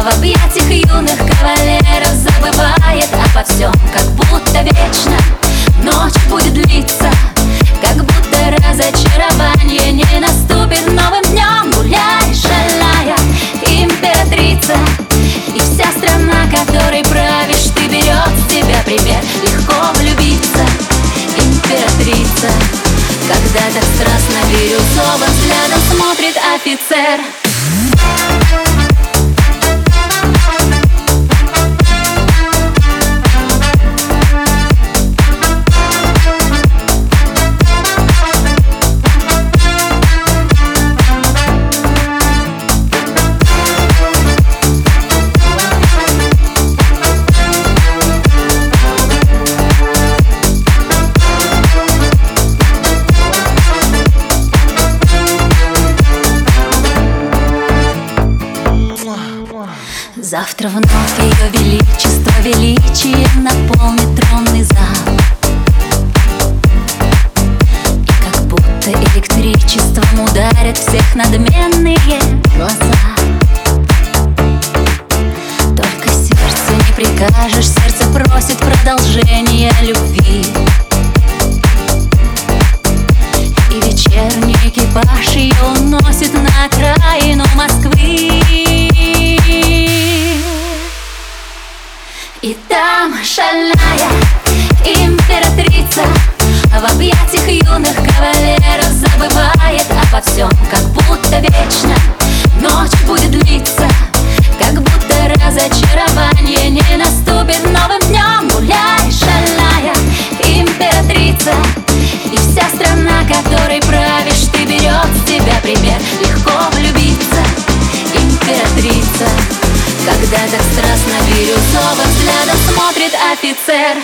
В объятиях юных кавалеров забывает обо всем. Как будто вечно ночь будет длиться Как будто разочарование не наступит. Новым днем Гуляй, шальная императрица. И вся страна, которой правишь, ты берет с тебя пример. Легко влюбиться, императрица. Когда так страстно бирюзовым взглядом смотрит офицер Завтра вновь ее величество величие наполнит тронный зал. И как будто электричеством ударят всех надменные глаза. Только сердцу не прикажешь, сердце просит продолжения Красно-бирюзово взгляда смотрит офицер.